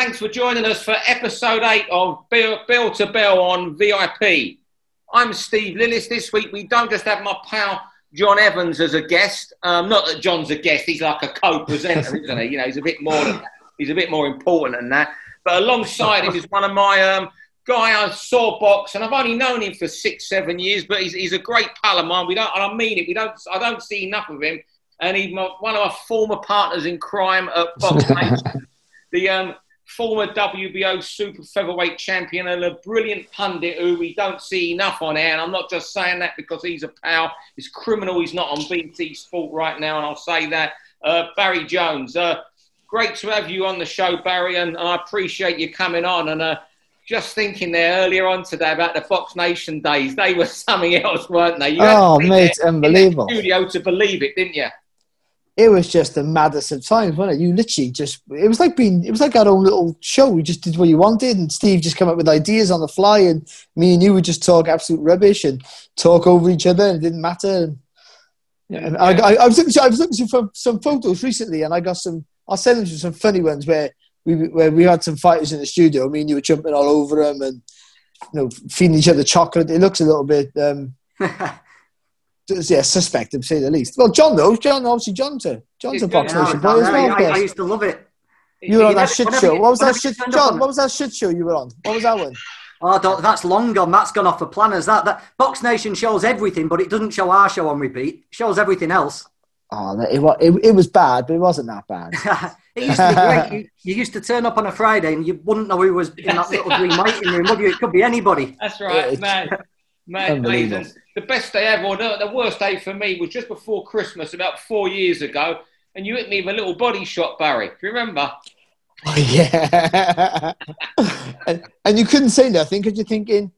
thanks for joining us for episode eight of Bell, Bell to Bell on VIP. I'm Steve Lillis. This week we don't just have my pal John Evans as a guest. Um, not that John's a guest; he's like a co-presenter, isn't he? You know, he's a bit more than. He's a bit more important than that. But alongside him is one of my um, guy I saw box, and I've only known him for six, seven years. But he's, he's a great pal of mine. We don't, and I mean it. We don't. I don't see enough of him. And he's my, one of our former partners in crime at Box the um, former WBO super featherweight champion and a brilliant pundit who we don't see enough on air. And I'm not just saying that because he's a pal. It's criminal he's not on BT Sport right now, and I'll say that. Uh, Barry Jones, uh, great to have you on the show, Barry, and, and I appreciate you coming on. And uh, just thinking there earlier on today about the Box Nation days, they were something else, weren't they? You oh, mate, unbelievable. studio to believe it, didn't you? It was just the maddest of times, wasn't it? You literally just, it was like being, it was like our own little show. We just did what you wanted, and Steve just come up with ideas on the fly, and me and you would just talk absolute rubbish and talk over each other, and it didn't matter. And, yeah, and I, I, I, was looking, I was looking for some photos recently, and I got some. I'll send them to some funny ones where we where we had some fighters in the studio. Me and you were jumping all over them, and you know, feeding each other chocolate. It looks a little bit. Um, yeah, suspect to say the least. Well, John knows. John, obviously, John's a John's a box nation boy as well. I, I, used to love it. You were on that shit show. What was that shit, John? What was that shit show you were on? What was that one? Oh, that's long gone. That's gone off the planners. That that Box Nation shows everything, but it doesn't show our show on repeat. It shows everything else. Oh, it, it, it was bad, but it wasn't that bad. it used to be great. You, you, used to turn up on a Friday and you wouldn't know who was in that little green waiting room, would you? It could be anybody. That's right, man. Man, the best day ever, or the, the worst day for me was just before Christmas, about four years ago, and you hit me with a little body shot, Barry. Do you remember? Oh, yeah. and, and, you couldn't say nothing because you're thinking,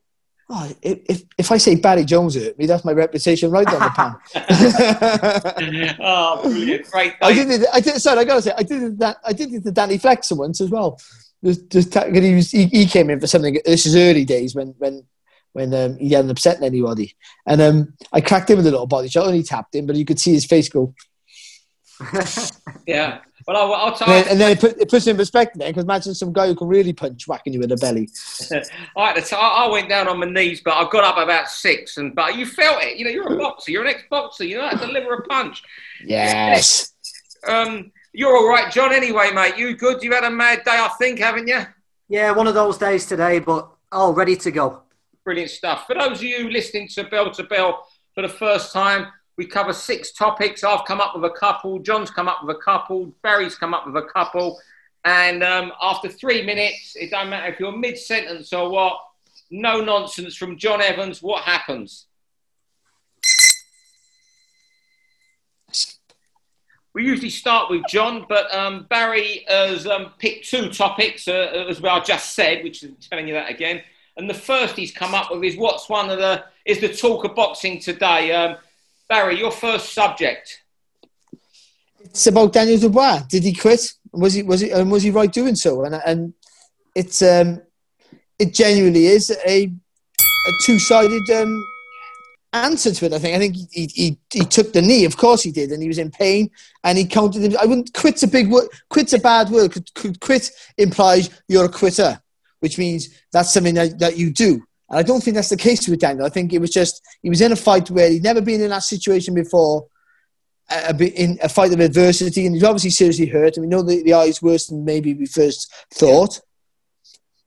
oh, if, if I say Barry Jones hurt me, that's my reputation right on the pan. oh, brilliant. Great. I did it, I did, sorry, I got to say, I did that, I did it to Danny Flexen once as well. Just, just, he, was, he, he came in for something, this is early days when, when when um, he hadn't upset anybody. And um, I cracked him with a little body shot and he tapped him, but you could see his face go. yeah. Well, I'll, I'll tell and, and then it, put, it puts in perspective then, because imagine some guy who can really punch whacking you in the belly. All right, so I went down on my knees, but I got up about six, and but you felt it. You know, you're a boxer, you're an ex-boxer. You know how to deliver a punch. Yes. Um, you're all right, John. Anyway, mate, you good? You had a mad day, I think, haven't you? Yeah, one of those days today, but all ready to go. Brilliant stuff. For those of you listening to Bell to Bell for the first time, we cover six topics. I've come up with a couple. John's come up with a couple. Barry's come up with a couple. And um, after three minutes, it don't matter if you're mid sentence or what, no nonsense from John Evans. What happens? We usually start with John, but um, Barry has um, picked two topics, uh, as I just said, which is telling you that again. And the first he's come up with is what's one of the is the talk of boxing today. Um, Barry, your first subject. It's about Daniel Dubois. Did he quit? Was he was he and was he right doing so? And and it's um it genuinely is a a two sided um answer to it. I think. I think he, he he took the knee. Of course he did, and he was in pain, and he counted him. I wouldn't. Quit's a big word. Quit's a bad word. Could quit implies you're a quitter which means that's something that, that you do. And I don't think that's the case with Daniel. I think it was just he was in a fight where he'd never been in that situation before, a, in a fight of adversity, and he's obviously seriously hurt. And we know the, the eye is worse than maybe we first thought.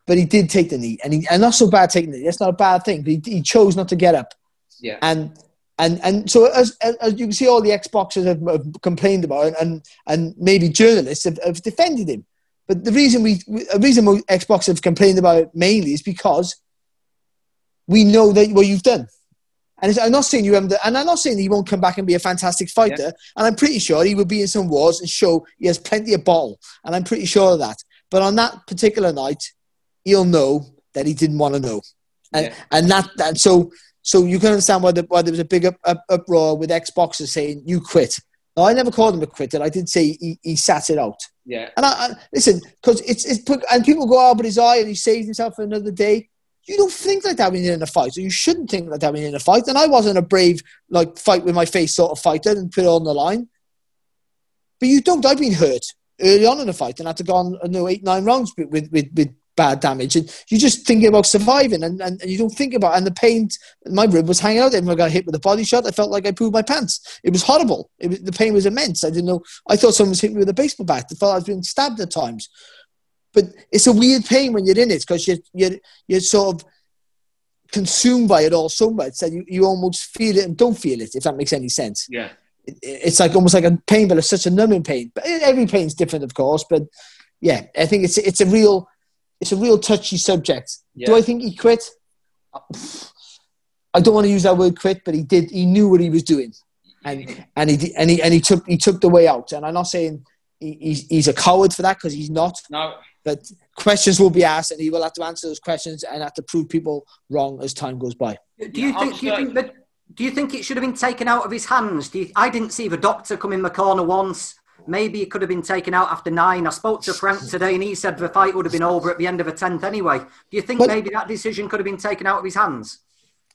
But he did take the knee, and he and not so bad taking the knee. That's not a bad thing. But he, he chose not to get up. Yeah. And and and so as, as you can see, all the ex boxers have, have, complained about, it, and and maybe journalists have, have defended him. But the reason we, the reason Xbox have complained about it mainly is because we know that what you've done. And I'm not saying you haven't, and I'm not saying he won't come back and be a fantastic fighter. Yeah. And I'm pretty sure he will be in some wars and show he has plenty of ball. And I'm pretty sure of that. But on that particular night, he'll know that he didn't want to know. And, yeah. and that, that, so, so you can understand why, the, why there was a big up, up, uproar with ex boxers saying, you quit. No, I never called him a quitter. I did say he, he sat it out. Yeah. And I, I listen because it's it's and people go, oh, but his eye and he saved himself for another day. You don't think like that when you're in a fight, or you shouldn't think like that when you're in a fight. And I wasn't a brave like fight with my face sort of fighter and put it on the line. But you don't. I've been hurt. early on in the fight and had to go on you know, eight, nine rounds with, with, with, with bad damage. And you're just thinking about surviving and, and, and you don't think about and the pain my rib was hanging out and I got hit with a body shot. I felt like I pooed my pants. It was horrible. It was, the pain was immense. I didn't know I thought someone was hitting me with a baseball bat. I felt I was being stabbed at times. But it's a weird pain when you're in it because you're, you're, you're sort of consumed by it all so much that you, you almost feel it and don't feel it, if that makes any sense. Yeah. It, it's like almost like a pain, but it's such a numbing pain. But every pain's different, of course. But yeah, I think it's it's a real it's a real touchy subject. Yeah. Do I think he quit? I don't want to use that word quit, but he did. He knew what he was doing, and and he and he and he took he took the way out. And I'm not saying he, he's he's a coward for that because he's not. No. But questions will be asked, and he will have to answer those questions and have to prove people wrong as time goes by. Do you Yeah, think? Do you think that? Do you think it should have been taken out of his hands? Do you, I didn't see the doctor come in the corner once. Maybe it could have been taken out after nine. I spoke to Frank today, and he said the fight would have been over at the end of the tenth anyway. Do you think But- maybe that decision could have been taken out of his hands?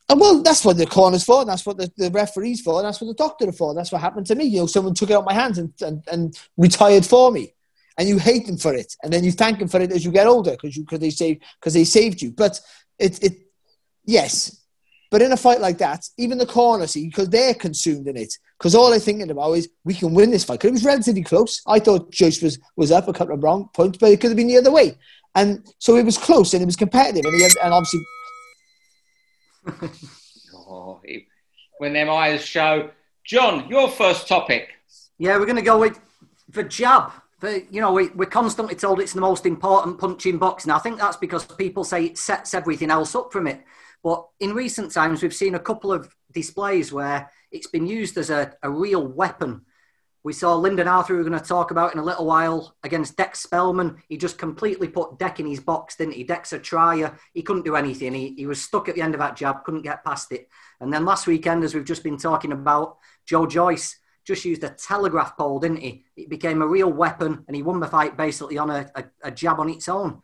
And well, that's what the corner's for, and that's what the, the referee's for, and that's what the doctor are for. That's what happened to me. You know, someone took it out of my hands and, and, and retired for me. And you hate them for it. And then you thank them for it as you get older because you because they saved because they saved you. But it it yes. But in a fight like that, even the corner, see, because they're consumed in it. Because all they're thinking about is we can win this fight. 'Cause it was relatively close. I thought Joyce was, was up a couple of wrong points, but it could have been the other way. And so it was close and it was competitive. And, he had, and obviously Oh, it- when them eyes show. John, your first topic. Yeah, we're going to go with the jab. The, you know, we, we're constantly told it's the most important punch in boxing. I think that's because people say it sets everything else up from it. But in recent times, we've seen a couple of displays where it's been used as a, a real weapon. We saw Lyndon Arthur, we're going to talk about in a little while, against Dec Spelman. He just completely put Dec in his box, didn't he? Dec's a trier. He couldn't do anything. He, he was stuck at the end of that jab, couldn't get past it. And then last weekend, as we've just been talking about, Joe Joyce just used a telegraph pole, didn't he? It became a real weapon, and he won the fight basically on a, a, a jab on its own.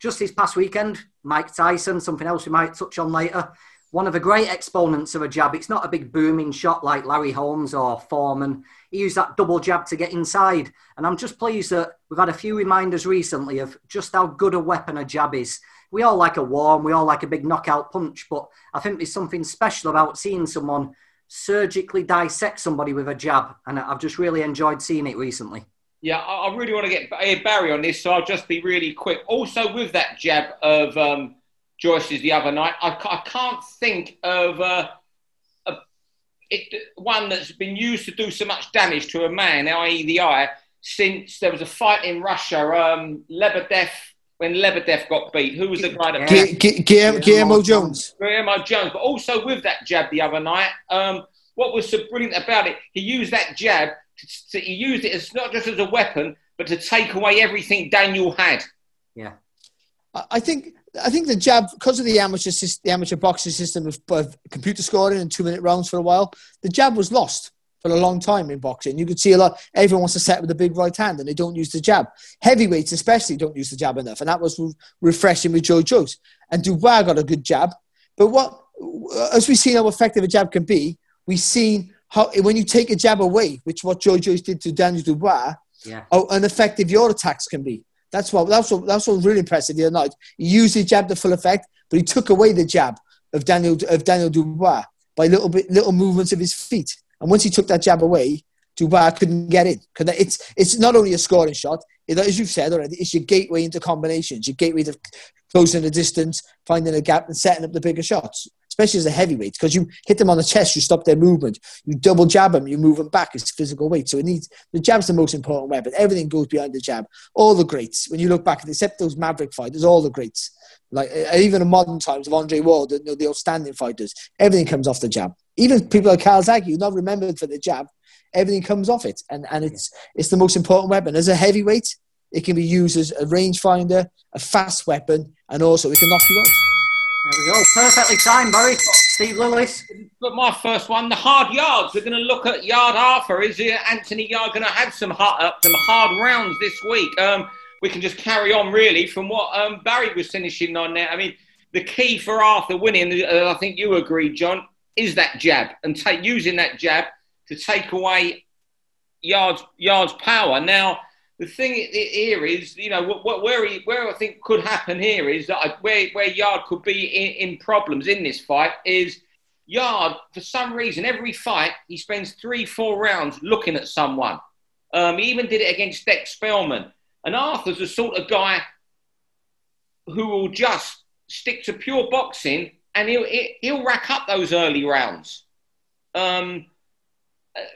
Just this past weekend, Mike Tyson, something else we might touch on later, one of the great exponents of a jab. It's not a big booming shot like Larry Holmes or Foreman. He used that double jab to get inside. And I'm just pleased that we've had a few reminders recently of just how good a weapon a jab is. We all like a warm, we all like a big knockout punch, but I think there's something special about seeing someone surgically dissect somebody with a jab. And I've just really enjoyed seeing it recently. Yeah, I, I really want to get Barry on this, so I'll just be really quick. Also, with that jab of um, Joyce's the other night, I, I can't think of uh, a, it, one that's been used to do so much damage to a man, i.e., the eye, since there was a fight in Russia, um, Lebedev, when Lebedev got beat. Who was the guy that Yeah. Gu- Gu- Guillermo, Guillermo Jones. Guillermo Jones, but also with that jab the other night, um, what was so brilliant about it, he used that jab, to, to, he used it as not just as a weapon, but to take away everything Daniel had. Yeah. I I think I think the jab because of the amateur sys- the amateur boxing system of, of computer scoring and two minute rounds for a while, the jab was lost for a long time in boxing. You could see a lot. Everyone wants to set with a big right hand, and they don't use the jab. Heavyweights especially don't use the jab enough, and that was refreshing with Joe Joyce. And Dubois got a good jab, but what as we've seen how effective a jab can be, we've seen how when you take a jab away, which what Joe Joyce did to Daniel Dubois, Yeah. how ineffective your attacks can be. That's what that's what that's what really impressive the other night. He used his jab to full effect, but he took away the jab of Daniel of Daniel Dubois by little bit little movements of his feet. And once he took that jab away, Dubois couldn't get in because It's it's not only a scoring shot, it, as you've said already, it's your gateway into combinations, your gateway to closing the distance, finding a gap, and setting up the bigger shots. Especially as a heavyweight, because you hit them on the chest, you stop their movement. You double jab them, you move them back. It's physical weight, so it needs the jab's the most important weapon. Everything goes behind the jab. All the greats, when you look back, except those Maverick fighters, all the greats, like uh, even in modern times of Andre Ward, the, the outstanding fighters, everything comes off the jab. Even people like Calzaghe, who's not remembered for the jab, everything comes off it, and and it's it's the most important weapon. As a heavyweight, it can be used as a rangefinder, a fast weapon, and also it can knock you out. There we go. Perfectly timed, Barry. Steve Lillis. But my first one, the hard yards. We're going to look at Yarde Arthur. Is he, Anthony Yarde going to have some hard, uh, some hard rounds this week? Um, we can just carry on really from what um, Barry was finishing on there. I mean, the key for Arthur winning, uh, I think you agree, John, is that jab and using that jab to take away Yarde's Yarde's power. Now, the thing here is, you know, where he, where I think could happen here is that I, where where Yarde could be in, in problems in this fight is Yarde for some reason every fight he spends three four rounds looking at someone. Um, he even did it against Dec Spelman, and Arthur's the sort of guy who will just stick to pure boxing and he'll he'll rack up those early rounds. Um,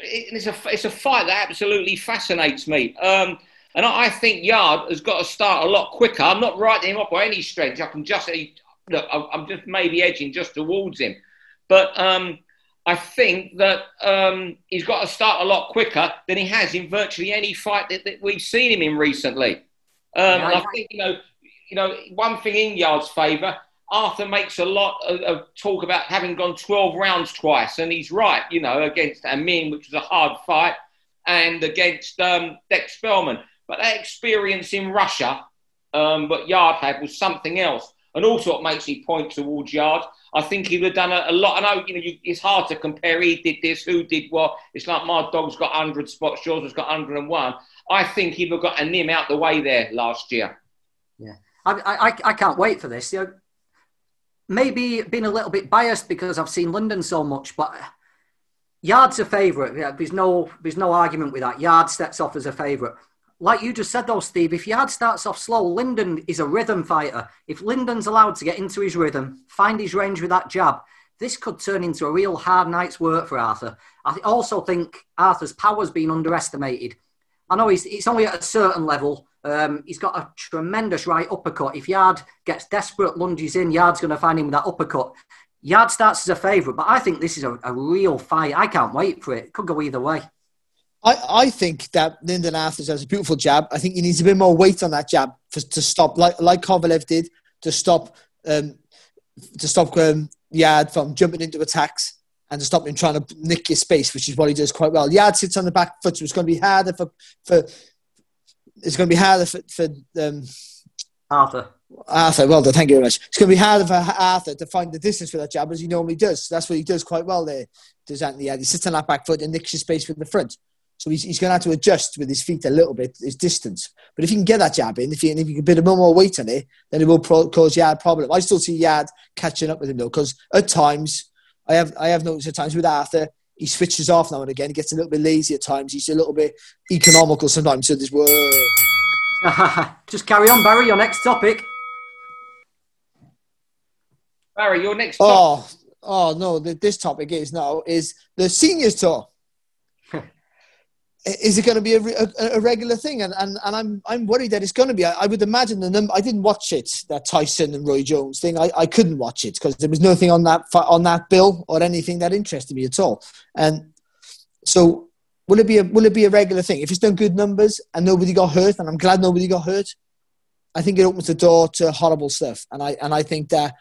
it's a it's a fight that absolutely fascinates me. Um, and I, think Yarde has got to start a lot quicker. I'm not writing him up by any stretch. I can just look. I'm just maybe edging just towards him, but um, I think that um, he's got to start a lot quicker than he has in virtually any fight that, that we've seen him in recently. Um, yeah, I think you know, you know, one thing in Yarde's favour. Arthur makes a lot of, of, talk about having gone 12 rounds twice, and he's right, you know, against Amin, which was a hard fight, and against um, Dec Spelman. But that experience in Russia, um, what Yarde had was something else. And also, what makes me point towards Yarde, I think he would have done a, a lot. I know, you know, you, it's hard to compare. He did this, who did what. It's like my dog's got 100 spots, yours has got 101. I think he'd have got Amin out the way there last year. Yeah, I, I, I can't wait for this. You know, maybe being a little bit biased because I've seen Lyndon so much, but Yarde's a favourite. Yeah, there's no there's no argument with that. Yarde steps off as a favourite like you just said though, Steve, if Yarde starts off slow, Lyndon is a rhythm fighter. If Lyndon's allowed to get into his rhythm, find his range with that jab, this could turn into a real hard night's work for Arthur. I also think Arthur's power's been underestimated. I know he's, it's only at a certain level. Um, he's got a tremendous right uppercut. If Yarde gets desperate, lunges in, Yarde's going to find him with that uppercut. Yarde starts as a favourite, but I think this is a, a real fight. I can't wait for it. It could go either way. I, I think that Lyndon Arthurs has a beautiful jab. I think he needs a bit more weight on that jab for, to stop, like like Kovalev did, to stop um, to stop um, Yarde from jumping into attacks and to stop him trying to nick your space, which is what he does quite well. Yarde sits on the back foot, so it's going to be harder for for it's going to be harder for, for um, Arthur. Arthur, well done, thank you very much. It's going to be harder for Arthur to find the distance for that jab as he normally does. So that's what he does quite well there. Does Anthony Yarde? He sits on that back foot and nicks your space with the front. So he's, he's going to have to adjust with his feet a little bit, his distance. But if he can get that jab in, if you, if you can put a bit more weight on it, then it will pro- cause Yarde problem. I still see Yarde catching up with him though, because at times, I have I have noticed at times with Arthur, he switches off now and again. He gets a little bit lazy at times. He's a little bit economical sometimes. So this word. Just carry on, Barry. Your next topic. Barry, your next. Oh, topic. Oh, oh no! The, this topic is now is the seniors tour is it going to be a, a, a, regular thing? And, and, and I'm, I'm worried that it's going to be. I, I would imagine the number, I didn't watch it, that Tyson and Roy Jones thing. I, I couldn't watch it because there was nothing on that, on that bill or anything that interested me at all. And so will it be a, will it be a regular thing? If it's done good numbers and nobody got hurt, and I'm glad nobody got hurt, I think it opens the door to horrible stuff. And I, and I think that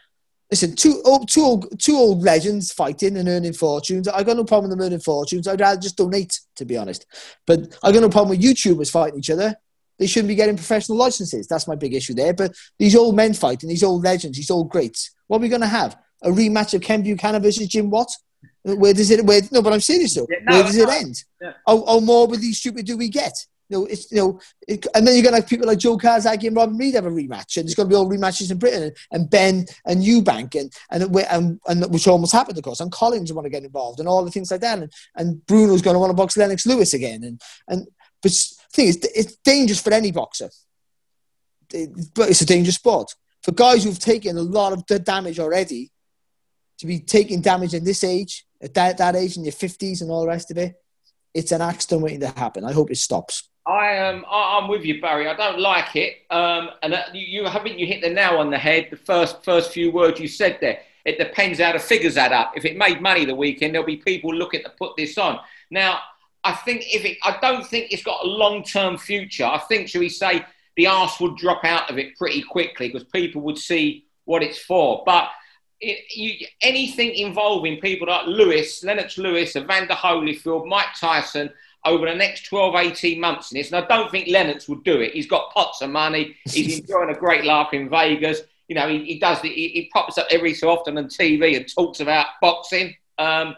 listen, two old, two old, two old legends fighting and earning fortunes. I got no problem with them earning fortunes. I'd rather just donate, to be honest. But I got no problem with YouTubers fighting each other. They shouldn't be getting professional licenses. That's my big issue there. But these old men fighting, these old legends, these old greats. What are we going to have? A rematch of Ken Buchanan versus Jim Watt? Where does it? Where, no, but I'm serious though. Yeah, no, where does it end? Yeah. How, how more with these stupid do we get? You know, it's you know, it, and then you're gonna have people like Joe Calzaghe and Robin Reid have a rematch, and there's gonna be all rematches in Britain, and, Benn and Eubank, and and, and and which almost happened, of course, and Collins want to get involved, and all the things like that, and, and Bruno's gonna want to box Lennox Lewis again, and and but thing is, it's dangerous for any boxer, but it's a dangerous sport for guys who've taken a lot of the damage already. To be taking damage in this age, at that, that age, in your fifties, and all the rest of it, it's an accident waiting to happen. I hope it stops. I am. I'm with you, Barry. I don't like it. Um, and uh, you, you haven't you hit the nail on the head. The first first few words you said there. It depends how the figures add up. If it made money the weekend, there'll be people looking to put this on. Now, I think if it, I don't think it's got a long term future. I think, should we say, the arse would drop out of it pretty quickly because people would see what it's for. But it, you, anything involving people like Lewis, Lennox Lewis, Evander Holyfield, Mike Tyson over the next 12, 18 months in this. And I don't think Lennox would do it. He's got pots of money. He's enjoying a great laugh in Vegas. You know, he, he does, he, he, pops up every so often on TV and talks about boxing. Um,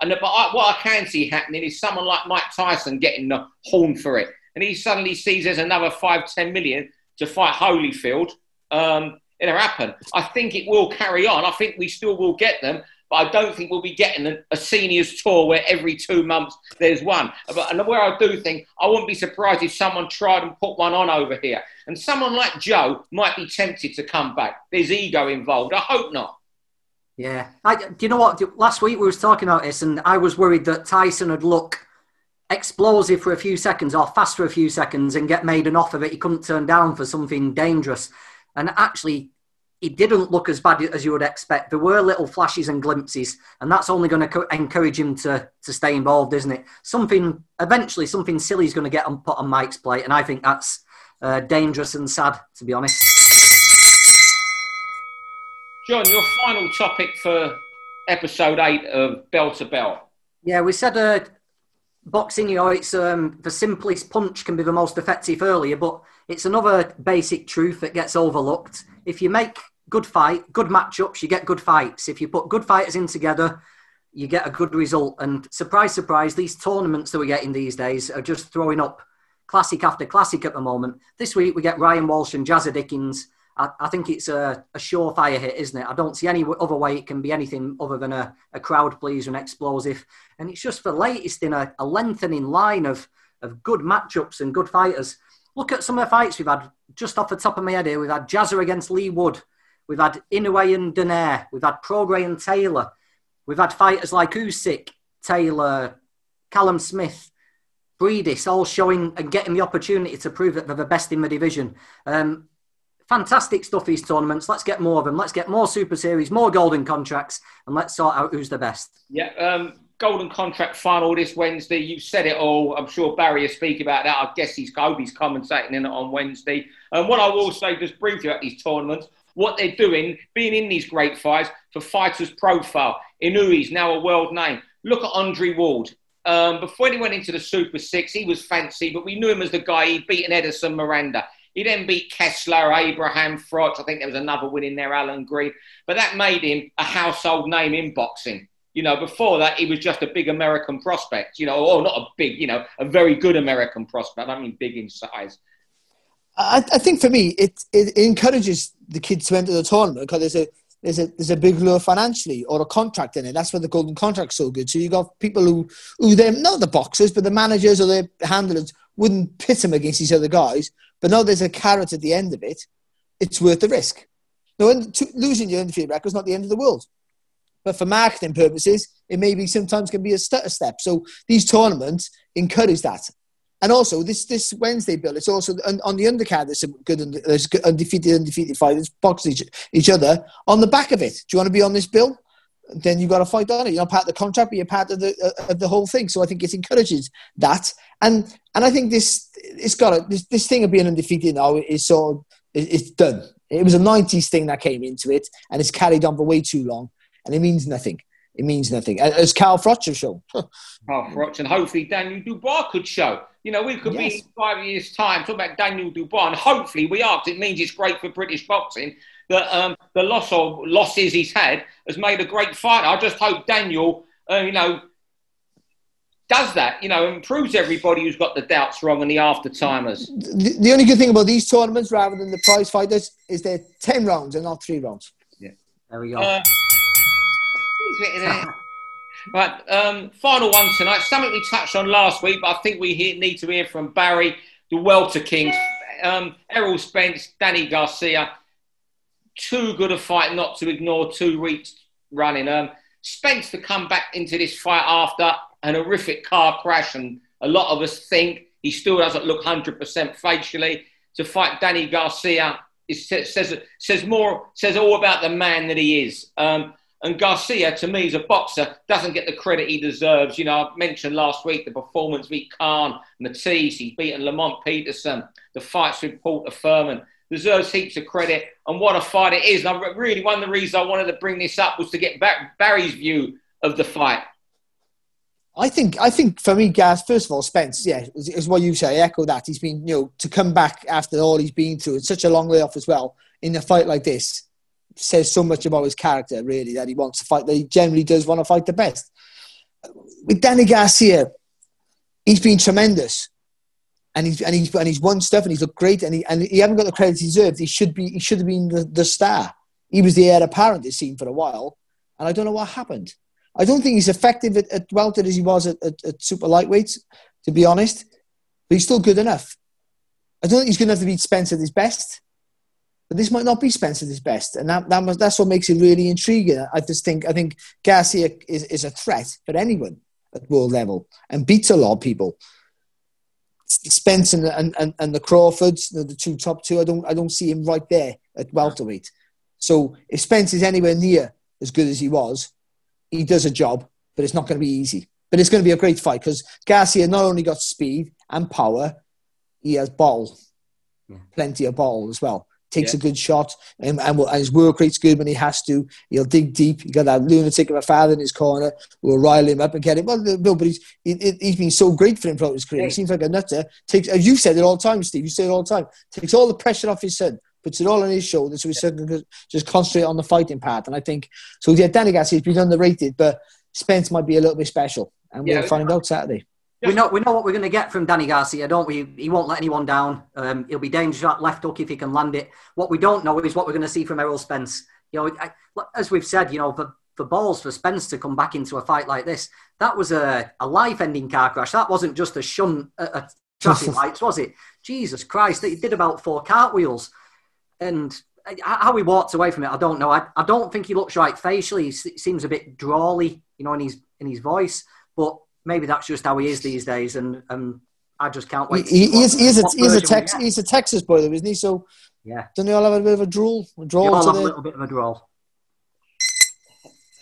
and but I, what I can see happening is someone like Mike Tyson getting the horn for it. and he suddenly sees there's another five, ten million to fight Holyfield, um, it'll happen. I think it will carry on. I think we still will get them, but I don't think we'll be getting a, a, seniors tour where every two months there's one. But and where I do think I wouldn't be surprised if someone tried and put one on over here, and someone like Joe might be tempted to come back. There's ego involved. I hope not. Yeah, I, do you know what? Last week we was talking about this, and I was worried that Tyson would look explosive for a few seconds or fast for a few seconds and get made an offer that he couldn't turn down for something dangerous. And actually, he didn't look as bad as you would expect. There were little flashes and glimpses, and that's only going to co- encourage him to, to stay involved, isn't it? Something eventually, something silly is going to get on, put on Mike's plate, and I think that's uh, dangerous and sad, to be honest. John, your final topic for episode eight of Bell to Bell. Yeah, we said uh, boxing, you know, it's um, the simplest punch can be the most effective earlier, but it's another basic truth that gets overlooked. If you make good fight, good matchups, you get good fights. If you put good fighters in together, you get a good result. And surprise, surprise, these tournaments that we're getting these days are just throwing up classic after classic at the moment. This week we get Ryan Walsh and Jazza Dickens I, I think it's a, a surefire hit, isn't it? I don't see any other way it can be anything other than a, a crowd pleaser and explosive. And it's just the latest in a, a lengthening line of, of good matchups and good fighters. Look at some of the fights we've had just off the top of my head here. We've had Jazza against Leigh Wood. We've had Inoue and Donaire. We've had Prograis and Taylor. We've had fighters like Usyk, Taylor, Callum Smith, Briedis, all showing and getting the opportunity to prove that they're the best in the division. Um, fantastic stuff, these tournaments. Let's get more of them. Let's get more Super Series, more golden contracts, and let's sort out who's the best. Yeah, um, golden contract final this Wednesday. You said it all. I'm sure Barry will speak about that. I guess he's, he's commentating in it on Wednesday. And what I will say, just briefly about these tournaments, what they're doing, being in these great fights for fighters' profile. Inoue's now a world name. Look at Andre Ward. Um, before he went into the Super Six, he was fancy, but we knew him as the guy he'd beaten Edison Miranda. He then beat Kessler, Abraham Froch. I think there was another win in there, Allan Green. But that made him a household name in boxing. You know, before that, he was just a big American prospect, you know, or not a big, you know, a very good American prospect. I mean, big in size. I, I think for me, it, it encourages the kids to enter the tournament because there's a there's a there's a big lure financially or a contract in it. That's why the golden contract's so good. So you've got people who who they're not the boxers, but the managers or the handlers wouldn't pit them against these other guys. But now there's a carrot at the end of it. It's worth the risk. Now, losing your undefeated record is not the end of the world. But for marketing purposes, it maybe sometimes can be a step. So these tournaments encourage that. And also, this this Wednesday, Bill, it's also on, on the undercard. There's some good, there's undefeated, undefeated fighters box each, each other. On the back of it, do you want to be on this bill? Then you've got to fight on it. You're not part of the contract, but you're part of the uh, of the whole thing. So I think it encourages that. And and I think this it's got a, this, this thing of being undefeated now is sort of it's done. It was a '90s thing that came into it, and it's carried on for way too long, and it means nothing. It means nothing. As Carl Froch show. Carl Froch, and hopefully Daniel Dubois could show. You know, we could yes. be in five years' time talking about Daniel Dubois, and hopefully we are, because it means it's great for British boxing that um, the loss of losses he's had has made a great fighter. I just hope Daniel, uh, you know, does that, you know, and proves everybody who's got the doubts wrong and the after timers. The, the, only good thing about these tournaments, rather than the prize fighters, is they're 10 rounds and not three rounds. Yeah. There we go. Uh, right, um, final one tonight. Something we touched on last week, but I think we hear, need to hear from Barry, the Welter Kings, um, Errol Spence, Danny Garcia. Too good a fight not to ignore two weeks running. Um, Spence to come back into this fight after an horrific car crash, and a lot of us think he still doesn't look 100% facially. To fight Danny Garcia is, says, says more, says all about the man that he is. Um, and Garcia, to me, as a boxer, doesn't get the credit he deserves. You know, I mentioned last week the performance beat Khan, Matthysse, he's beaten Lamont Peterson, the fights with Porter Thurman. Deserves heaps of credit. And what a fight it is. And I really, one of the reasons I wanted to bring this up was to get Barry's view of the fight. I think I think for me, Gaz, first of all, Spence, yeah, is, is, what you say. I echo that. He's been, you know, to come back after all he's been through, it's such a long way off as well. In a fight like this, says so much about his character, really, that he wants to fight, that he generally does want to fight the best. With Danny Garcia, he's been tremendous. And he's and he's and he's won stuff and he's looked great and he and he haven't got the credit he deserved. He should be he should have been the, the star. He was the heir apparent it seemed for a while, and I don't know what happened. I don't think he's effective at, at welter as he was at, at, at super lightweights, to be honest. But he's still good enough. I don't think he's good enough to beat Spence at his best. But this might not be Spence at his best, and that, that must, that's what makes it really intriguing. I just think I think Garcia is, is a threat for anyone at world level and beats a lot of people. Spence and, and, and, the Crawfords, the, the two top two, I don't I don't see him right there at welterweight. So if Spence is anywhere near as good as he was, he does a job, but it's not going to be easy. But it's going to be a great fight because Garcia not only got speed and power, he has ball, yeah. plenty of ball as well takes yeah. a good shot, and, and, will, and, his work rate's good when he has to. He'll dig deep. You got that lunatic of a father in his corner who will rile him up and get him. Well, no, but he's, he, has been so great for him throughout his career. He seems like a nutter. Takes, as you said it all the time, Steve. You say it all the time. Takes all the pressure off his son. Puts it all on his shoulders, so he's just concentrate on the fighting part. And I think so. Yeah, Danny Garcia has been underrated, but Spence might be a little bit special, and we'll find out Saturday. We know we know what we're going to get from Danny Garcia, don't we? He won't let anyone down. Um, he'll be dangerous at left hook if he can land it. What we don't know is what we're going to see from Errol Spence. You know, I, as we've said, you know, for, for balls for Spence to come back into a fight like this, that was a, a life-ending car crash. That wasn't just a shunt at, traffic lights, was it? Jesus Christ, he did about four cartwheels, and how he walked away from it, I don't know. I, I don't think he looks right facially. He seems a bit drawly, you know, in his in his voice, but maybe that's just how he is these days, and and I just can't wait. He, he, is, he is a, he's a Tex, he's a Texas boy, though, isn't he? So yeah, don't they all have a bit of a drool? A drool all have a little bit of a drool.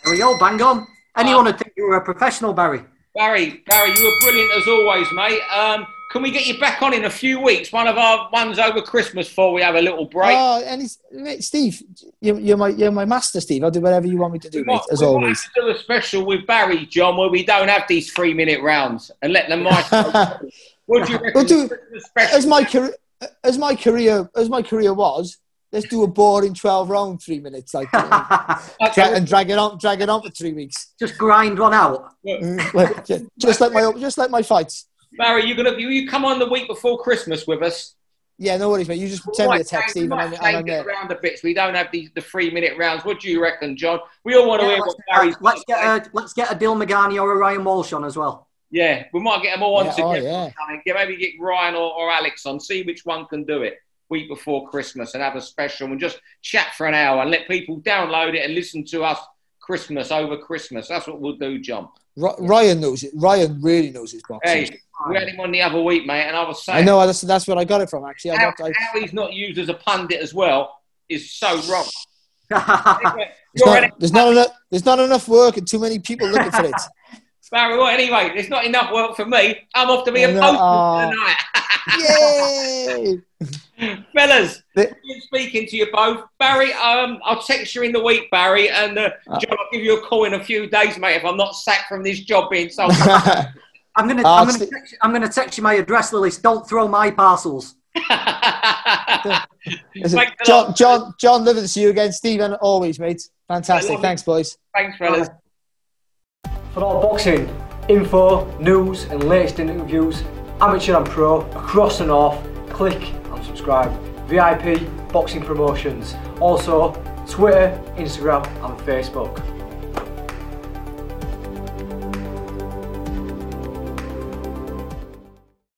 There we go, bang on. Anyone uh, would think you were a professional, Barry. Barry, Barry, you were brilliant as always, mate. Um, can we get you back on in a few weeks? One of our ones over Christmas before we have a little break. Oh, and he's, mate, Steve, you're, you're, my you're my master, Steve. I'll do whatever you want me to do, we mate. As we always. Might do a special with Barry, John, where we don't have these three minute rounds and let them. what do you reckon? We'll do, as my career, as my career, as my career was. Let's do a boring twelve round three minutes, like, and drag it on, drag it on for three weeks. Just grind one out. Mm, just like my, just like my fights. Barry, you're gonna you, you come on the week before Christmas with us? Yeah, no worries, mate. You just send me a text, even. And, and I'm around a bit, so we don't have the, the three minute rounds. What do you reckon, John? We all want to yeah, hear what Barry's. Let's get a, let's get a Dill Magani or a Ryan Walsh on as well. Yeah, we might get them all on yeah, oh, together. Oh, yeah. Maybe get Ryan or, or Alex on. See which one can do it week before Christmas and have a special and just chat for an hour and let people download it and listen to us Christmas over Christmas. That's what we'll do, John. Ryan knows it. Ryan really knows his boxing. Hey, we had him on the other week, mate, and I was saying. I know that's that's where I got it from. Actually, how, got, I, how he's not used as a pundit as well is so wrong. there's, not, there's not enough. There's not enough work and too many people looking for it. Barry, well, anyway, there's not enough work for me. I'm off to be a postman tonight. Yay! Fellas, good speaking to you both. Barry, um, I'll text you in the week, Barry, and uh, uh, John, I'll give you a call in a few days, mate, if I'm not sacked from this job being sold. I'm gonna, I'm gonna, text you, I'm gonna text you my address, Lillis. Don't throw my parcels. John, John, John, living to see you again, Stephen. Always, mate. Fantastic. Thanks, boys. Thanks, fellas. For all boxing info, news, and latest interviews, amateur and pro across and off, click and subscribe. VIP Boxing Promotions. Also, Twitter, Instagram, and Facebook.